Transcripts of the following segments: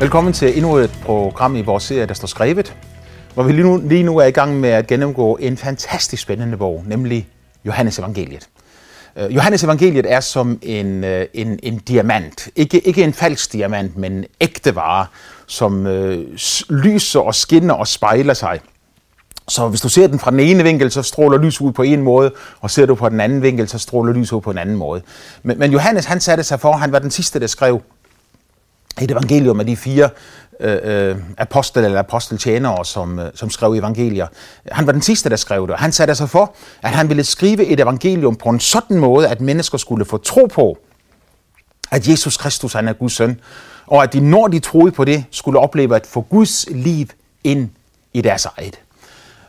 Velkommen til endnu et program i vores serie, der står skrevet, hvor vi lige nu, lige nu er i gang med at gennemgå en fantastisk spændende bog, nemlig Johannes Evangeliet. Uh, Johannes Evangeliet er som en, uh, en, en diamant. Ikke, ikke en falsk diamant, men en ægte vare, som uh, lyser og skinner og spejler sig. Så hvis du ser den fra den ene vinkel, så stråler lys ud på en måde, og ser du på den anden vinkel, så stråler lys ud på en anden måde. Men, men Johannes, han satte sig for, han var den sidste, der skrev et evangelium af de fire øh, øh, apostel eller aposteltjenere, som, øh, som skrev evangelier. Han var den sidste, der skrev det, og han satte sig for, at han ville skrive et evangelium på en sådan måde, at mennesker skulle få tro på, at Jesus Kristus han er Guds søn, og at de, når de troede på det, skulle opleve at få Guds liv ind i deres eget.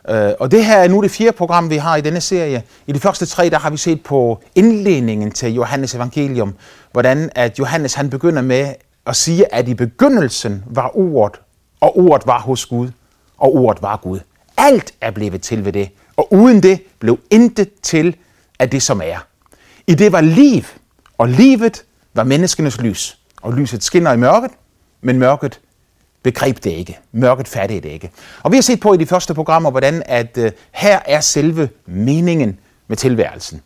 Uh, og det her er nu det fjerde program, vi har i denne serie. I de første tre, der har vi set på indledningen til Johannes evangelium, hvordan at Johannes han begynder med og sige, at i begyndelsen var ordet, og ordet var hos Gud, og ordet var Gud. Alt er blevet til ved det, og uden det blev intet til af det, som er. I det var liv, og livet var menneskenes lys. Og lyset skinner i mørket, men mørket begreb det ikke. Mørket fattede det ikke. Og vi har set på i de første programmer, hvordan at øh, her er selve meningen med tilværelsen.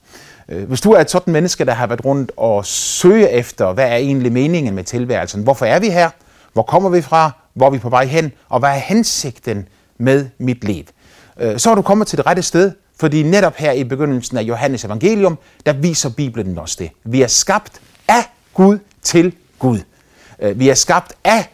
Øh, hvis du er et sådan menneske, der har været rundt og søger efter, hvad er egentlig meningen med tilværelsen? Hvorfor er vi her? Hvor kommer vi fra? Hvor er vi på vej hen? Og hvad er hensigten med mit liv? Øh, så er du kommet til det rette sted, fordi netop her i begyndelsen af Johannes evangelium, der viser Bibelen os det. Vi er skabt af Gud til Gud. Øh, vi er skabt af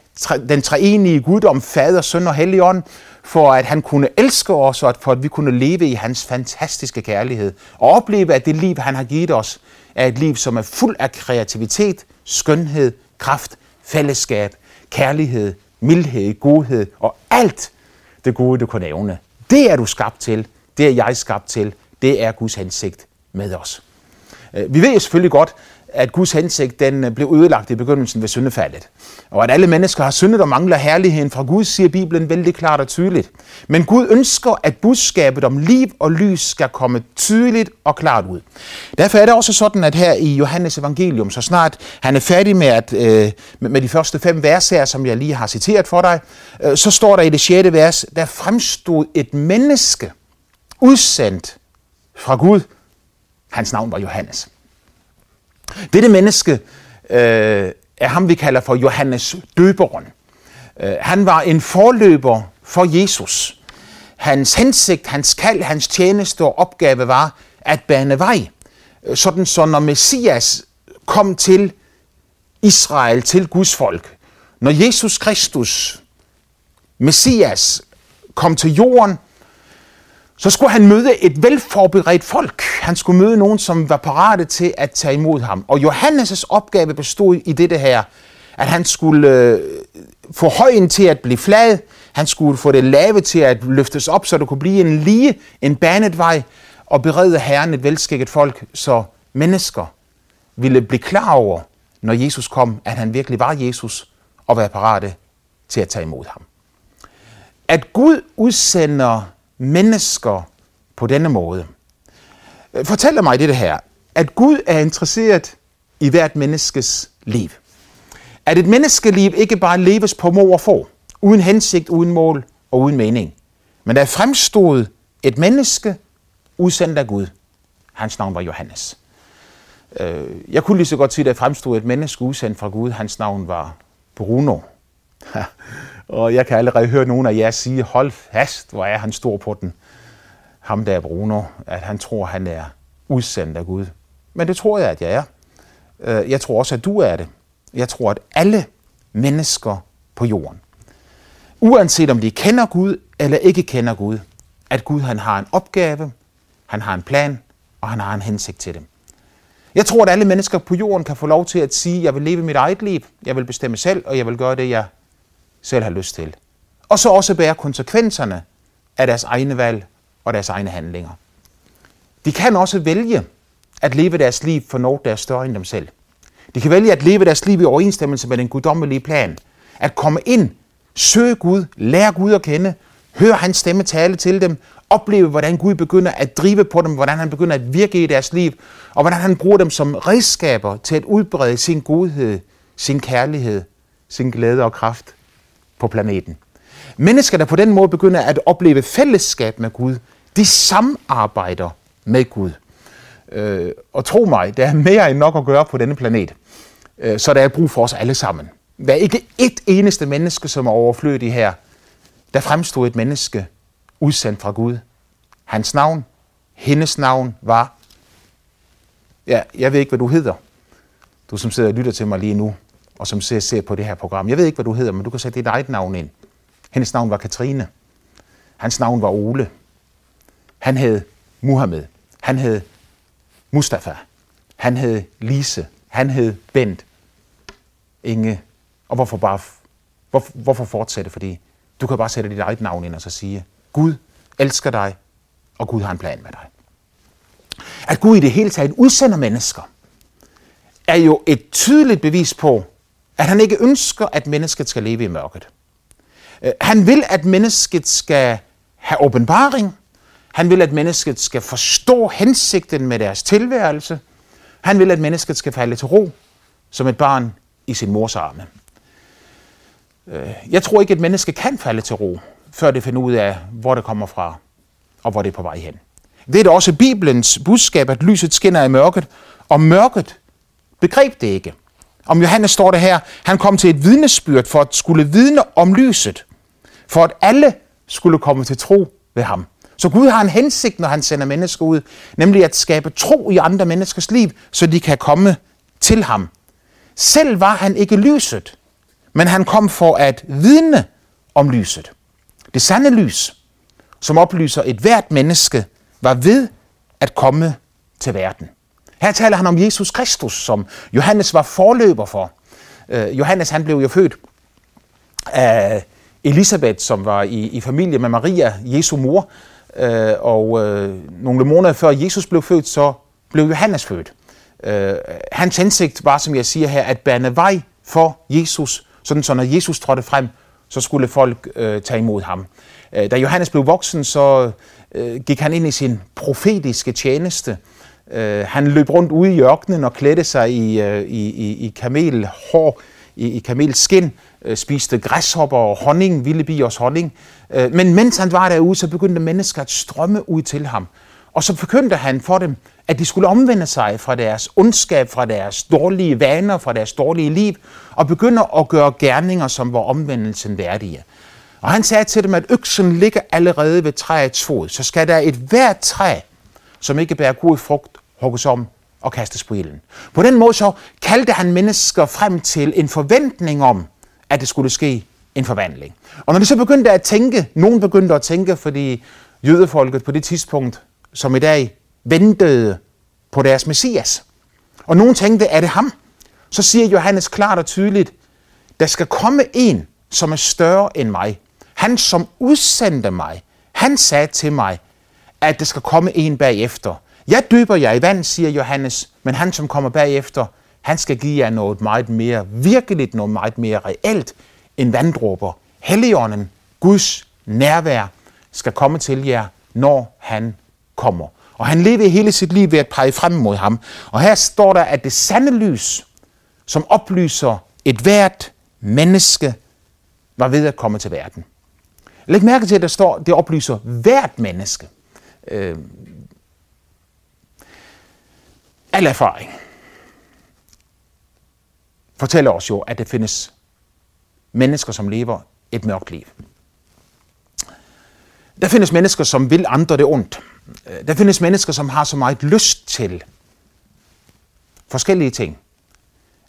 den treenige Gud om Fader, Søn og Helligånd, for at han kunne elske os, og for at vi kunne leve i hans fantastiske kærlighed. Og opleve, at det liv, han har givet os, er et liv, som er fuld af kreativitet, skønhed, kraft, fællesskab, kærlighed, mildhed, godhed og alt det gode, du kan nævne. Det er du skabt til. Det er jeg skabt til. Det er Guds hensigt med os. Øh, vi ved selvfølgelig godt, at Guds hensigt den øh, blev ødelagt i begyndelsen ved syndefaldet. Og at alle mennesker har syndet og mangler herligheden fra Gud, siger Bibelen vældig klart og tydeligt. Men Gud ønsker, at budskabet om liv og lys skal komme tydeligt og klart ud. Derfor er det også sådan, at her i Johannes evangelium, så snart han er færdig med, at, øh, med de første fem vers her, som jeg lige har citeret for dig, øh, så står der i det sjette vers, der fremstod et menneske udsendt fra Gud. Hans navn var Johannes. Dette menneske øh, er ham, vi kalder for Johannes døberen. Øh, han var en forløber for Jesus. Hans hensigt, hans kald, hans tjeneste og opgave var at bane vej. Øh, sådan så når Messias kom til Israel, til Guds folk, når Jesus Kristus, Messias, kom til jorden, så skulle han møde et velforberedt folk. Han skulle møde nogen, som var parate til at tage imod ham. Og Johannes' opgave bestod i dette her, at han skulle øh, få højen til at blive flad, han skulle få det lave til at løftes op, så det kunne blive en lige, en banet vej, og berede Herren et velskikket folk, så mennesker ville blive klar over, når Jesus kom, at han virkelig var Jesus, og være parate til at tage imod ham. At Gud udsender mennesker på denne måde. Fortæl mig det her, at Gud er interesseret i hvert menneskes liv. At et menneskeliv ikke bare leves på mor og få, uden hensigt, uden mål og uden mening. Men der fremstod et menneske udsendt af Gud. Hans navn var Johannes. Øh, jeg kunne lige så godt sige, at der fremstod et menneske udsendt fra Gud. Hans navn var Bruno. Og jeg kan allerede høre nogen af jer sige, hold fast, hvor er han stor på den. Ham der Bruno, at han tror, han er udsendt af Gud. Men det tror jeg, at jeg er. Øh, jeg tror også, at du er det. Jeg tror, at alle mennesker på jorden, uanset om de kender Gud eller ikke kender Gud, at Gud han har en opgave, han har en plan, og han har en hensigt til dem. Jeg tror, at alle mennesker på jorden kan få lov til at sige, jeg vil leve mit eget liv, jeg vil bestemme selv, og jeg vil gøre det, jeg selv har lyst til. Og så også bære konsekvenserne af deres egne valg og deres egne handlinger. De kan også vælge at leve deres liv for noget, der er større end dem selv. De kan vælge at leve deres liv i overensstemmelse med den guddommelige plan. At komme ind, søge Gud, lære Gud at kende, høre hans stemme tale til dem, opleve, hvordan Gud begynder at drive på dem, hvordan han begynder at virke i deres liv, og hvordan han bruger dem som redskaber til at udbrede sin godhed, sin kærlighed, sin glæde og kraft på planeten. Mennesker, der på den måde begynder at opleve fællesskab med Gud, de samarbejder med Gud. Øh, og tro mig, der er mere end nok at gøre på denne planet. Øh, så der er brug for os alle sammen. Der er ikke et eneste menneske, som er overflødig her. Der fremstod et menneske udsendt fra Gud. Hans navn, hendes navn var... Ja, jeg ved ikke, hvad du hedder. Du som sidder og lytter til mig lige nu, og som ser, ser på det her program. Jeg ved ikke, hvad du hedder, men du kan sætte dit eget navn ind. Hendes navn var Katrine. Hans navn var Ole. Han hed Muhammed. Han hed Mustafa. Han hed Lise. Han hed Bent. Inge. Og hvorfor bare hvorfor, hvorfor fortsætte? Fordi du kan bare sætte dit eget navn ind og så sige, Gud elsker dig, og Gud har en plan med dig. At Gud i det hele taget udsender mennesker, er jo et tydeligt bevis på, at han ikke ønsker, at mennesket skal leve i mørket. Øh, han vil, at mennesket skal have åbenbaring. Han vil, at mennesket skal forstå hensigten med deres tilværelse. Han vil, at mennesket skal falde til ro som et barn i sin mors arme. Øh, jeg tror ikke, at et menneske kan falde til ro, før det finder ud af, hvor det kommer fra og hvor det er på vej hen. Det er da også Bibelens budskab, at lyset skinner i mørket, og mørket begreb det ikke. Om Johannes står det her, han kom til et vidnesbyrd for at skulle vidne om lyset, for at alle skulle komme til tro ved ham. Så Gud har en hensigt, når han sender mennesker ud, nemlig at skabe tro i andre menneskers liv, så de kan komme til ham. Selv var han ikke lyset, men han kom for at vidne om lyset. Det sande lys, som oplyser et hvert menneske, var ved at komme til verden. Her taler han om Jesus Kristus, som Johannes var forløber for. Øh, Johannes han blev jo født af Elisabeth, som var i, i familie med Maria, Jesu mor. Øh, og øh, nogle måneder før Jesus blev født, så blev Johannes født. Øh, hans hensigt var, som jeg siger her, at bane vej for Jesus, sådan så når Jesus trådte frem, så skulle folk øh, tage imod ham. Øh, da Johannes blev voksen, så øh, gik han ind i sin profetiske tjeneste, Øh, Øh, han løb rundt ude i ørkenen og klædte sig i, øh, i, i, i kamelhår, i, i kamelskin, øh, spiste græshopper og honning, vilde biers honning. Øh, men mens han var derude, så begyndte mennesker at strømme ud til ham. Og så forkyndte han for dem, at de skulle omvende sig fra deres ondskab, fra deres dårlige vaner, fra deres dårlige liv, og begynde at gøre gerninger, som var omvendelsen værdige. Og han sagde til dem, at øksen ligger allerede ved træets fod, så skal der et hvert træ, som ikke bærer god frugt, hugges om og kastes på ilden. På den måde så kaldte han mennesker frem til en forventning om, at det skulle ske en forvandling. Og når de så begyndte at tænke, nogen begyndte at tænke, fordi jødefolket på det tidspunkt, som i dag, ventede på deres messias. Og nogen tænkte, er det ham? Så siger Johannes klart og tydeligt, der skal komme en, som er større end mig. Han, som udsendte mig, han sagde til mig, at der skal komme en bagefter, jeg døber jer i vand, siger Johannes, men han, som kommer bagefter, han skal give jer noget meget mere virkeligt, noget meget mere reelt end vanddråber. Helligånden, Guds nærvær, skal komme til jer, når han kommer. Og han levede hele sit liv ved at pege frem mod ham. Og her står der, at det sande lys, som oplyser et hvert menneske, var ved at komme til verden. Læg mærke til, at der står, at det oplyser hvert menneske. Øh, Al erfaring fortæller os jo, at det findes mennesker, som lever et mørkt liv. Der findes mennesker, som vil andre det ondt. Der findes mennesker, som har så meget lyst til forskellige ting,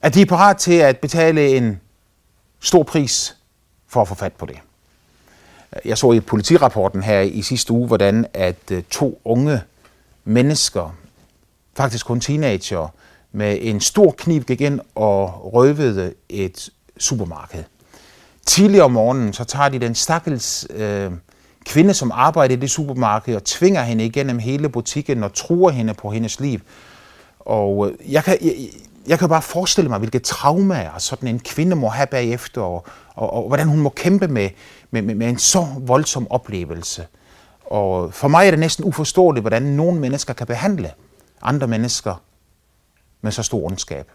at de er parat til at betale en stor pris for at få fat på det. Jeg så i politirapporten her i sidste uge, hvordan at øh, to unge mennesker faktisk kun teenager, med en stor kniv gik ind og røvede et supermarked. Tidligere om morgenen, så tager de den stakkels øh, kvinde, som arbejder i det supermarked, og tvinger hende igennem hele butikken og truer hende på hendes liv. Og øh, jeg kan, jeg, jeg kan bare forestille mig, hvilke traumer sådan en kvinde må have bagefter, og, og, og hvordan hun må kæmpe med, med, med, med en så voldsom oplevelse. Og for mig er det næsten uforståeligt, hvordan nogle mennesker kan behandle andre mennesker med så stor ondskab.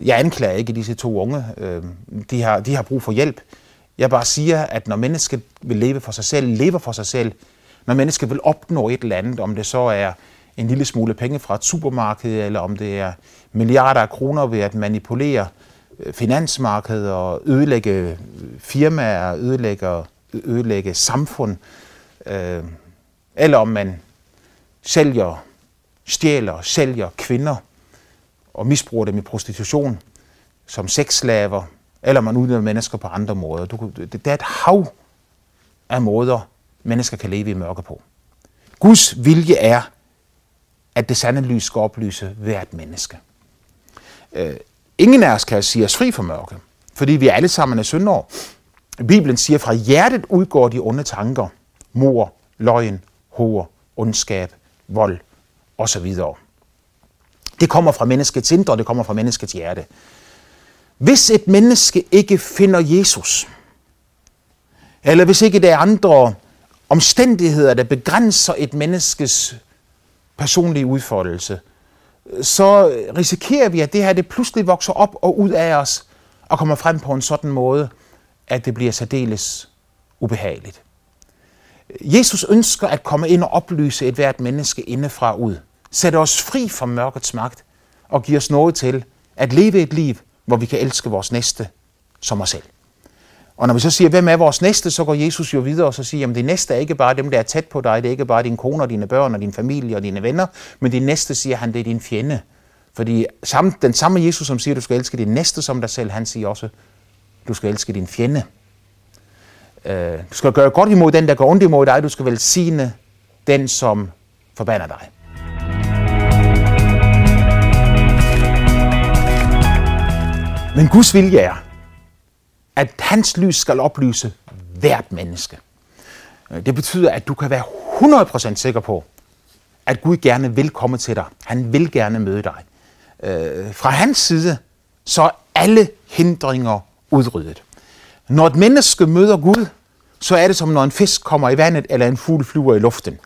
Jeg anklager ikke disse to unge. Øhm, de har, de har brug for hjælp. Jeg bare siger, at når mennesket vil leve for sig selv, lever for sig selv, når mennesket vil opnå et eller andet, om det så er en lille smule penge fra et supermarked, eller om det er milliarder af kroner ved at manipulere øh, finansmarkedet og ødelægge øh, firmaer, ødelægge, ødelægge samfund, øh, eller om man sælger, stjæler, sælger kvinder og misbruger dem i prostitution som sexslaver, eller man udnytter mennesker på andre måder. Du, det, det er et hav af måder, mennesker kan leve i mørke på. Guds vilje er, at det sande lys skal oplyse hvert menneske. Øh, ingen af os kan sige os fri for mørke, fordi vi alle sammen er syndere. Bibelen siger, fra hjertet udgår de onde tanker, mor, løgn, hår, ondskab, vold osv. Det kommer fra menneskets indre, det kommer fra menneskets hjerte. Hvis et menneske ikke finder Jesus, eller hvis ikke der er andre omstændigheder, der begrænser et menneskes personlige udfoldelse, så risikerer vi, at det her det pludselig vokser op og ud af os og kommer frem på en sådan måde, at det bliver særdeles ubehageligt. Jesus ønsker at komme ind og oplyse et hvert menneske indefra ud. Sætte os fri fra mørkets magt og giver os noget til at leve et liv, hvor vi kan elske vores næste som os selv. Og når vi så siger, hvem er vores næste, så går Jesus jo videre og så siger, at det næste er ikke bare dem, der er tæt på dig, det er ikke bare din kone og dine børn og din familie og dine venner, men det næste, siger han, det er din fjende. Fordi den samme Jesus, som siger, at du skal elske din næste som dig selv, han siger også, du skal elske din fjende. Øh, du skal gøre godt imod den, der går ondt imod dig. Du skal velsigne den, som forbander dig. Men Guds vilje er, at hans lys skal oplyse hvert menneske. Øh, det betyder, at du kan være 100% sikker på, at Gud gerne vil komme til dig. Han vil gerne møde dig. Øh, fra hans side, så er alle hindringer udryddet. Når et menneske møder Gud, så er det som når en fisk kommer i vandet, eller en fugl flyver i luften.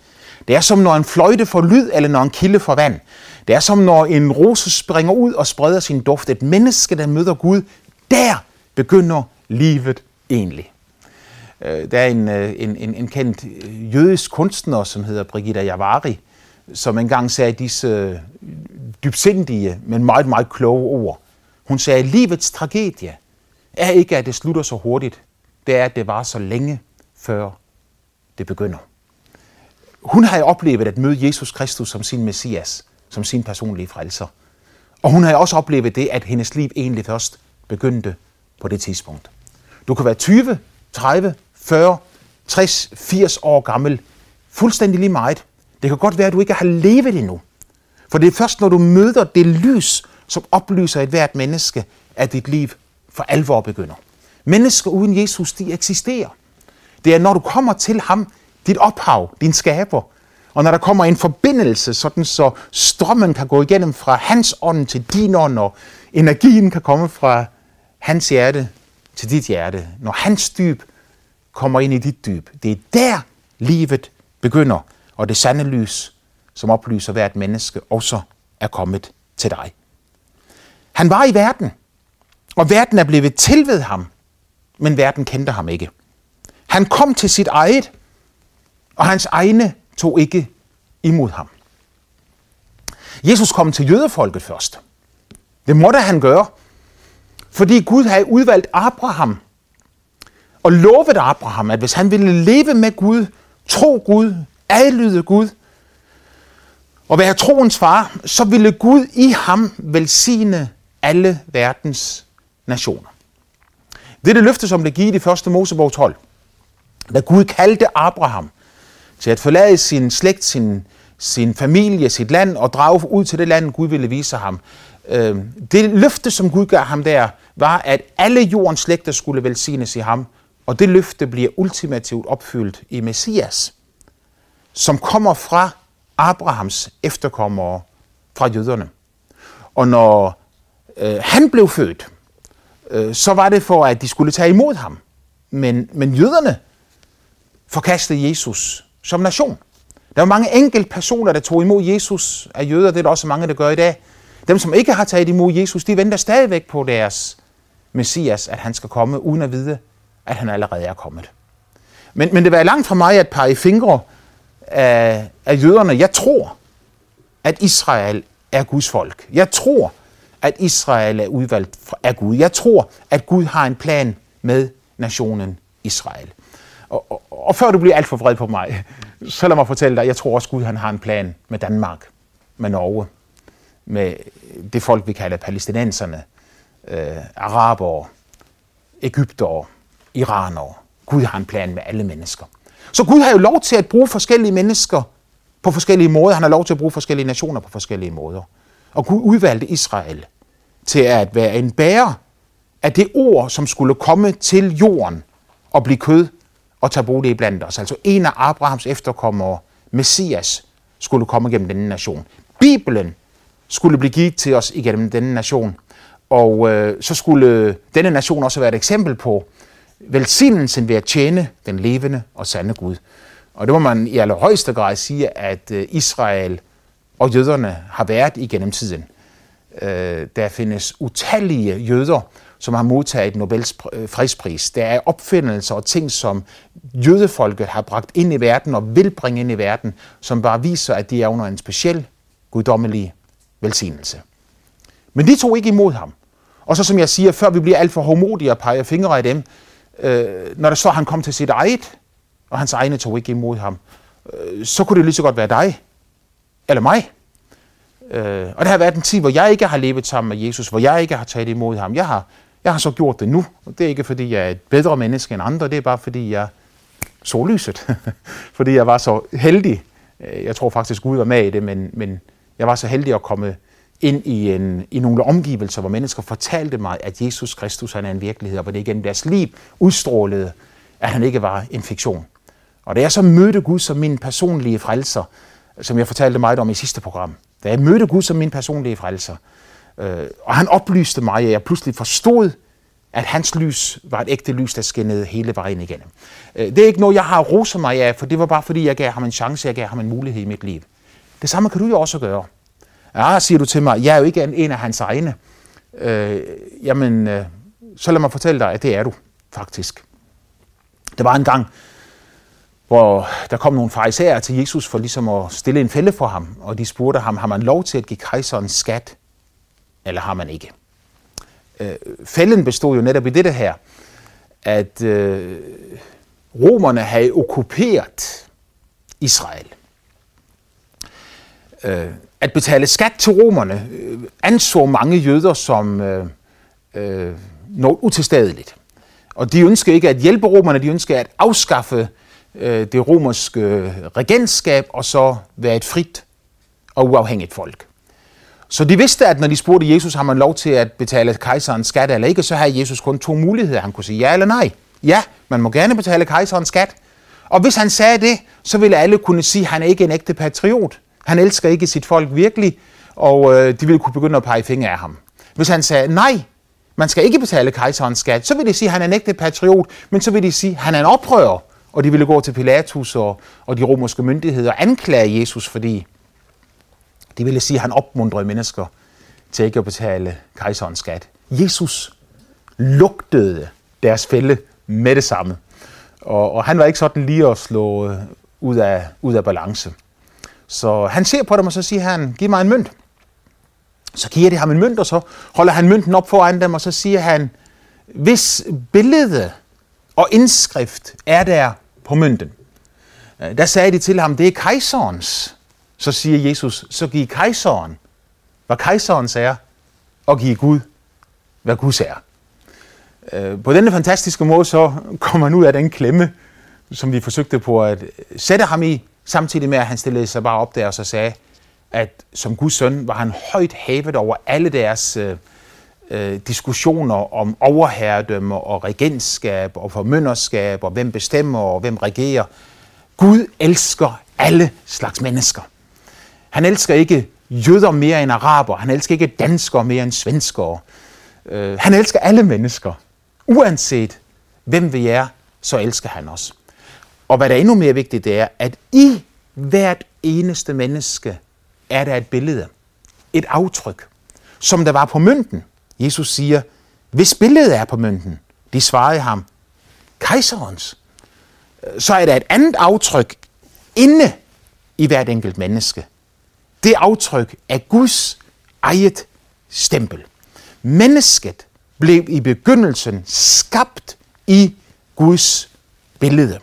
Det er som når en fløjte får lyd, eller når en kilde får vand. Det er som når en rose springer ud og spreder sin duft. Et menneske, der møder Gud, der begynder livet egentlig. Øh, der er en, øh, en, en, en kendt øh, jødisk kunstner, som hedder Brigitte Javari, som engang sagde disse dybsindige, men meget, meget kloge ord. Hun sagde, at livets tragedie er ikke, at det slutter så hurtigt. Det er, at det var så længe, før det begynder. Hun har oplevet at møde Jesus Kristus som sin messias, som sin personlige frelser. Og hun har også oplevet det, at hendes liv egentlig først begyndte på det tidspunkt. Du kan være 20, 30, 40, 60, 80 år gammel. Fuldstændig lige meget. Det kan godt være, at du ikke har levet endnu. For det er først, når du møder det lys, som oplyser et hvert menneske, at dit liv for alvor begynder. Mennesker uden Jesus, de eksisterer. Det er, når du kommer til ham, dit ophav, din skaber, og når der kommer en forbindelse, sådan så strømmen kan gå igennem fra hans ånd til din ånd, og energien kan komme fra hans hjerte til dit hjerte. Når hans dyb kommer ind i dit dyb, det er der livet begynder, og det sande lys, som oplyser hvert menneske, også er kommet til dig. Han var i verden, og verden er blevet til ved ham, men verden kendte ham ikke. Han kom til sit eget, og hans egne tog ikke imod ham. Jesus kom til jødefolket først. Det måtte han gøre, fordi Gud havde udvalgt Abraham og lovet Abraham, at hvis han ville leve med Gud, tro Gud, adlyde Gud og være troens far, så ville Gud i ham velsigne alle verdens nationer. Det er det løfte, som blev givet i 1. Mosebog 12. Da Gud kaldte Abraham til at forlade sin slægt, sin, sin familie, sit land og drage ud til det land, Gud ville vise ham. Øh, det løfte, som Gud gav ham der, var, at alle jordens slægter skulle velsignes i ham, og det løfte bliver ultimativt opfyldt i Messias, som kommer fra Abrahams efterkommere fra jøderne. Og når øh, han blev født, øh, så var det for, at de skulle tage imod ham. Men, men jøderne forkastede Jesus som nation. Der var mange enkelte personer, der tog imod Jesus af jøder. Det er der også mange, der gør i dag. Dem, som ikke har taget imod Jesus, de venter stadigvæk på deres Messias, at han skal komme, uden at vide, at han allerede er kommet. Men, men det var langt fra mig at pege fingre af, af jøderne. Jeg tror, at Israel er Guds folk. Jeg tror, at Israel er udvalgt af Gud. Jeg tror, at Gud har en plan med nationen Israel. Og, og, og før du bliver alt for vred på mig, så lad mig fortælle dig, jeg tror også, Gud han har en plan med Danmark, med Norge, med det folk, vi kalder palæstinenserne, øh, arabere, Ægypter, iranere. Gud har en plan med alle mennesker. Så Gud har jo lov til at bruge forskellige mennesker på forskellige måder. Han har lov til at bruge forskellige nationer på forskellige måder. Og Gud udvalgte Israel til at være en bærer af det ord, som skulle komme til jorden og blive kød og tage bolig blandt os. Altså en af Abrahams efterkommere, Messias, skulle komme gennem denne nation. Bibelen skulle blive givet til os igennem denne nation. Og øh, så skulle denne nation også være et eksempel på velsignelsen ved at tjene den levende og sande Gud. Og det må man i allerhøjeste grad sige, at øh, Israel og jøderne har været igennem tiden. Øh, der findes utallige jøder, som har modtaget Nobels øh, fredspris. Der er opfindelser og ting, som jødefolket har bragt ind i verden og vil bringe ind i verden, som bare viser, at de er under en speciel guddommelig velsignelse. Men de tog ikke imod ham. Og så som jeg siger, før vi bliver alt for homodige og peger fingre af dem, øh, når der så han kom til sit eget, og hans egne tog ikke imod ham, øh, så kunne det lige så godt være dig, eller mig. Øh, og det har været en tid, hvor jeg ikke har levet sammen med Jesus, hvor jeg ikke har taget imod ham. Jeg har, jeg har så gjort det nu, og det er ikke fordi, jeg er et bedre menneske end andre, det er bare fordi, jeg så lyset. fordi jeg var så heldig. Øh, jeg tror faktisk, Gud var med i det, men, men jeg var så heldig at komme ind i, en, i nogle omgivelser, hvor mennesker fortalte mig, at Jesus Kristus han er en virkelighed, og hvor det igennem deres liv udstrålede, at han ikke var en fiktion. Og da jeg så mødte Gud som min personlige frelser, som jeg fortalte meget om i sidste program, da jeg mødte Gud som min personlige frelser, øh, og han oplyste mig, at jeg pludselig forstod, at hans lys var et ægte lys, der skinnede hele vejen igennem. Øh, det er ikke noget, jeg har roset mig af, for det var bare fordi, jeg gav ham en chance, jeg gav ham en mulighed i mit liv. Det samme kan du jo også gøre. Ja, siger du til mig, jeg er jo ikke en af hans egne. Øh, jamen, øh, så lad mig fortælle dig, at det er du faktisk. Der var en gang, hvor der kom nogle farisæer til Jesus for ligesom at stille en fælde for ham, og de spurgte ham, har man lov til at give kejseren skat, eller har man ikke? Øh, fælden bestod jo netop i dette her, at øh, romerne havde okkuperet Israel. Øh, at betale skat til romerne øh, anså mange jøder som øh, øh, noget utilstedeligt. Og de ønskede ikke at hjælpe romerne, de ønskede at afskaffe øh, det romerske øh, regentskab og så være et frit og uafhængigt folk. Så de vidste, at når de spurgte Jesus, har man lov til at betale kejserens skat eller ikke, så havde Jesus kun to muligheder. Han kunne sige ja eller nej. Ja, man må gerne betale kejserens skat. Og hvis han sagde det, så ville alle kunne sige, at han er ikke en ægte patriot. Han elsker ikke sit folk virkelig, og øh, de ville kunne begynde at pege fingre af ham. Hvis han sagde, nej, man skal ikke betale kejserens skat, så vil de sige, at han er en ægte patriot, men så vil de sige, at han er en oprører, og de ville gå til Pilatus og, og de romerske myndigheder og anklage Jesus, fordi det vil sige, at han opmuntrede mennesker til ikke at betale kejserens skat. Jesus lugtede deres fælde med det samme. Og, og han var ikke sådan lige at slå øh, ud af, ud af balance. Så han ser på dem, og så siger han, giv mig en mønt. Så giver de ham en mønt, og så holder han mønten op foran dem, og så siger han, hvis billede og indskrift er der på mønten, øh, der sagde de til ham, det er kejserens. Så siger Jesus, så giv kejseren, hvad kejserens er, og giv Gud, hvad Guds er. Øh, på denne fantastiske måde så kommer han ud af den klemme, som vi forsøgte på at sætte ham i, Samtidig med, at han stillede sig bare op der og så sagde, at som Guds søn var han højt hævet over alle deres øh, øh, diskussioner om overherredømme og regentskab og formynderskab og hvem bestemmer og hvem regerer. Gud elsker alle slags mennesker. Han elsker ikke jøder mere end araber. Han elsker ikke danskere mere end svenskere. Øh, han elsker alle mennesker. Uanset hvem vi er, så elsker han os. Og hvad der er endnu mere vigtigt, det er, at i hvert eneste menneske er der et billede, et aftryk, som der var på mønten. Jesus siger, hvis billedet er på mønten, de svarede ham, kejserens, så er der et andet aftryk inde i hvert enkelt menneske. Det aftryk er Guds eget stempel. Mennesket blev i begyndelsen skabt i Guds billede.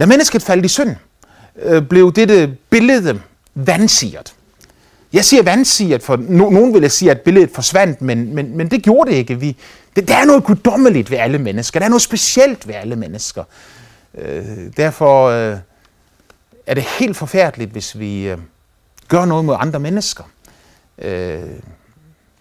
Da mennesket faldt i synd, øh, blev dette billede vandsiget. Jeg siger vandsiget, for no, nogen vil sige, at billedet forsvandt, men, men, men det gjorde det ikke. Vi, det, der er noget guddommeligt ved alle mennesker. Der er noget specielt ved alle mennesker. Øh, derfor øh, er det helt forfærdeligt, hvis vi øh, gør noget mod andre mennesker. Øh,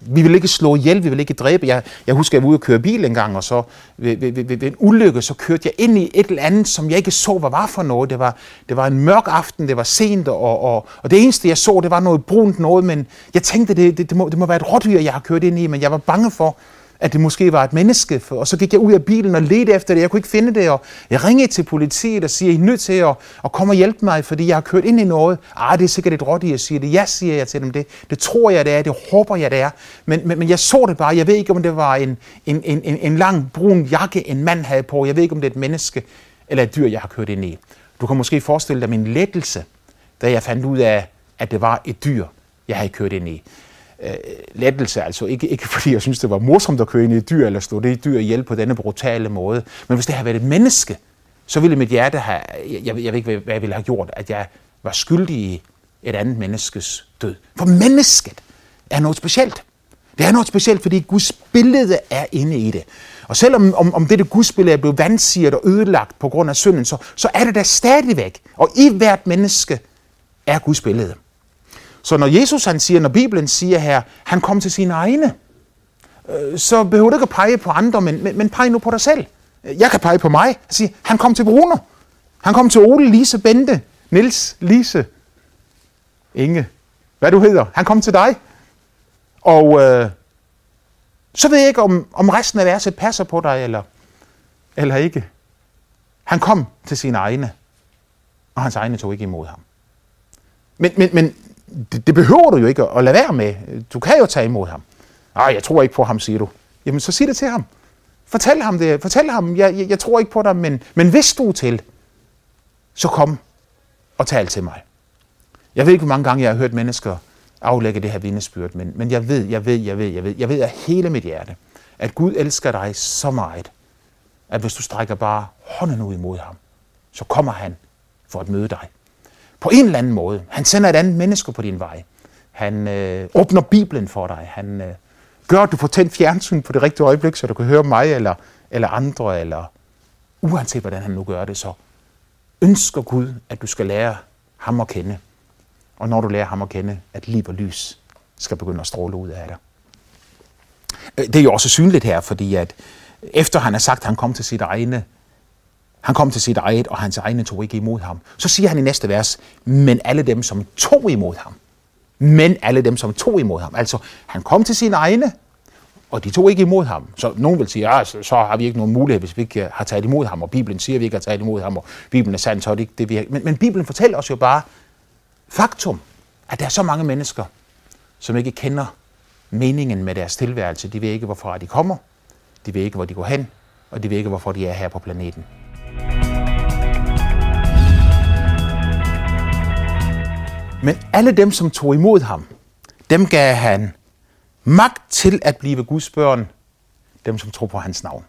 vi vil ikke slå ihjel, vi vil ikke dræbe. Jeg, jeg husker, jeg var ude og køre bil en gang, og så ved, ved, ved, ved en ulykke, så kørte jeg ind i et eller andet, som jeg ikke så, hvad var for noget. Det var, det var en mørk aften, det var sent, og, og, og det eneste, jeg så, det var noget brunt noget, men jeg tænkte, det, det, det, må, det må være et rådyr, jeg har kørt ind i, men jeg var bange for, at det måske var et menneske. Og så gik jeg ud af bilen og ledte efter det. Jeg kunne ikke finde det, og jeg ringede til politiet og siger, I er nødt til at, at komme og hjælpe mig, fordi jeg har kørt ind i noget. Ah, det er sikkert et råd, jeg siger det. Ja, siger jeg til dem det. Det tror jeg, det er. Det håber jeg, det er. Men, men, men jeg så det bare. Jeg ved ikke, om det var en, en, en, en lang brun jakke, en mand havde på. Jeg ved ikke, om det er et menneske eller et dyr, jeg har kørt ind i. Du kan måske forestille dig min lettelse, da jeg fandt ud af, at det var et dyr, jeg havde kørt ind i øh, lettelse. Altså ikke, ikke fordi jeg synes, det var morsomt at køre ind i et dyr, eller stå det dyr ihjel på denne brutale måde. Men hvis det havde været et menneske, så ville mit hjerte have, jeg, jeg ved ikke, hvad jeg ville have gjort, at jeg var skyldig i et andet menneskes død. For mennesket er noget specielt. Det er noget specielt, fordi Guds billede er inde i det. Og selvom om, om dette Guds billede er blevet vandsiget og ødelagt på grund af synden, så, så er det der stadigvæk. Og i hvert menneske er Guds billede. Så når Jesus han siger, når Bibelen siger her, han kom til sine egne, øh, så behøver du ikke at pege på andre, men, men, men pege nu på dig selv. Jeg kan pege på mig. og sige, han kom til Bruno. Han kom til Ole, Lise, Bente, Nils, Lise, Inge, hvad du hedder. Han kom til dig. Og øh, så ved jeg ikke, om, om resten af verset passer på dig, eller, eller ikke. Han kom til sine egne, og hans egne tog ikke imod ham. Men, men, men det, det behøver du jo ikke at lade være med. Du kan jo tage imod ham. Nej, jeg tror ikke på ham, siger du. Jamen, så sig det til ham. Fortæl ham det. Fortæl ham, jeg, jeg, jeg tror ikke på dig, men, men hvis du er til, så kom og tal til mig. Jeg ved ikke, hvor mange gange jeg har hørt mennesker aflægge det her vidnesbyrd, men, men jeg ved, jeg ved, jeg ved, jeg ved, jeg ved af hele mit hjerte, at Gud elsker dig så meget, at hvis du strækker bare hånden ud imod ham, så kommer han for at møde dig på en eller anden måde. Han sender et andet menneske på din vej. Han øh, åbner Bibelen for dig. Han øh, gør, at du får tændt fjernsyn på det rigtige øjeblik, så du kan høre mig eller, eller andre, eller uanset hvordan han nu gør det, så ønsker Gud, at du skal lære ham at kende. Og når du lærer ham at kende, at liv og lys skal begynde at stråle ud af dig. Øh, det er jo også synligt her, fordi at efter han har sagt, at han kom til sit egne, han kom til sit eget, og hans egne tog ikke imod ham. Så siger han i næste vers, men alle dem, som tog imod ham. Men alle dem, som tog imod ham. Altså, han kom til sine egne, og de tog ikke imod ham. Så nogen vil sige, ja, så, så har vi ikke nogen mulighed, hvis vi ikke øh, har taget imod ham, og Bibelen siger, at vi ikke har taget imod ham, og Bibelen er sand, så er det ikke det, vi har. Men, men Bibelen fortæller os jo bare faktum, at der er så mange mennesker, som ikke kender meningen med deres tilværelse. De ved ikke, hvorfor de kommer, de ved ikke, hvor de går hen, og de ved ikke, hvorfor de er her på planeten. Men alle dem, som tog imod ham, dem gav han magt til at blive Guds børn, dem som tror på hans navn.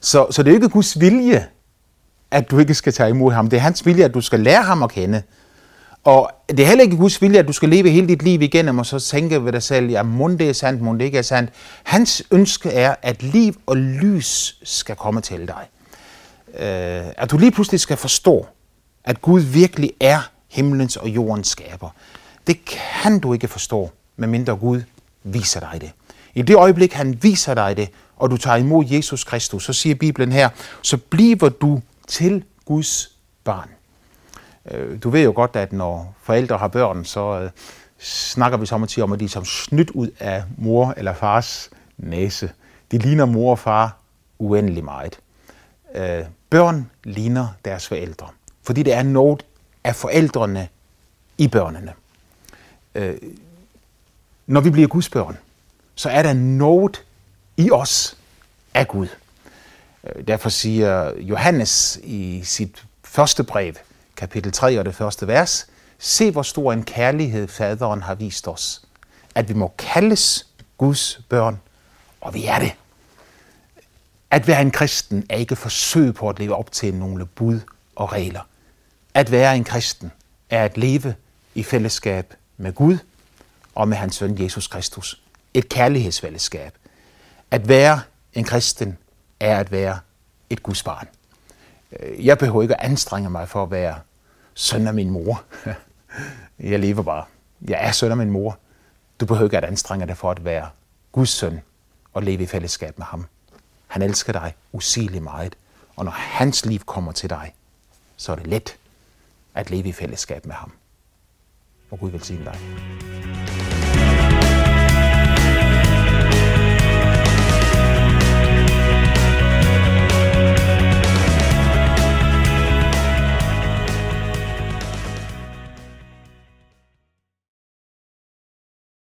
Så, så det er ikke Guds vilje, at du ikke skal tage imod ham. Det er hans vilje, at du skal lære ham at kende. Og det er heller ikke Guds vilje, at du skal leve hele dit liv igennem, og så tænke ved dig selv, ja, mund det er sandt, mund det ikke er sandt. Hans ønske er, at liv og lys skal komme til dig. Uh, at du lige pludselig skal forstå, at Gud virkelig er himlens og jordens skaber. Det kan du ikke forstå, medmindre Gud viser dig det. I det øjeblik, han viser dig det, og du tager imod Jesus Kristus, så siger Bibelen her, så bliver du til Guds barn. Øh, du ved jo godt, at når forældre har børn, så øh, snakker vi samtidig om, at de er som snydt ud af mor eller fars næse. De ligner mor og far uendelig meget. Øh, børn ligner deres forældre, fordi det er noget af forældrene i børnene. Øh, når vi bliver Guds børn, så er der noget i os af Gud. Øh, derfor siger Johannes i sit første brev, kapitel 3 og det første vers, Se hvor stor en kærlighed faderen har vist os, at vi må kaldes Guds børn, og vi er det. At være en kristen er ikke forsøg på at leve op til nogle bud og regler. At være en kristen er at leve i fællesskab med Gud og med hans søn Jesus Kristus. Et kærlighedsfællesskab. At være en kristen er at være et Guds barn. Øh, jeg behøver ikke at anstrenge mig for at være søn af min mor. Jeg lever bare. Jeg er søn af min mor. Du behøver ikke at anstrenge dig for at være Guds søn og leve i fællesskab med ham. Han elsker dig usigeligt meget, og når hans liv kommer til dig, så er det let at leve i fællesskab med ham. Og Gud velsigne dig.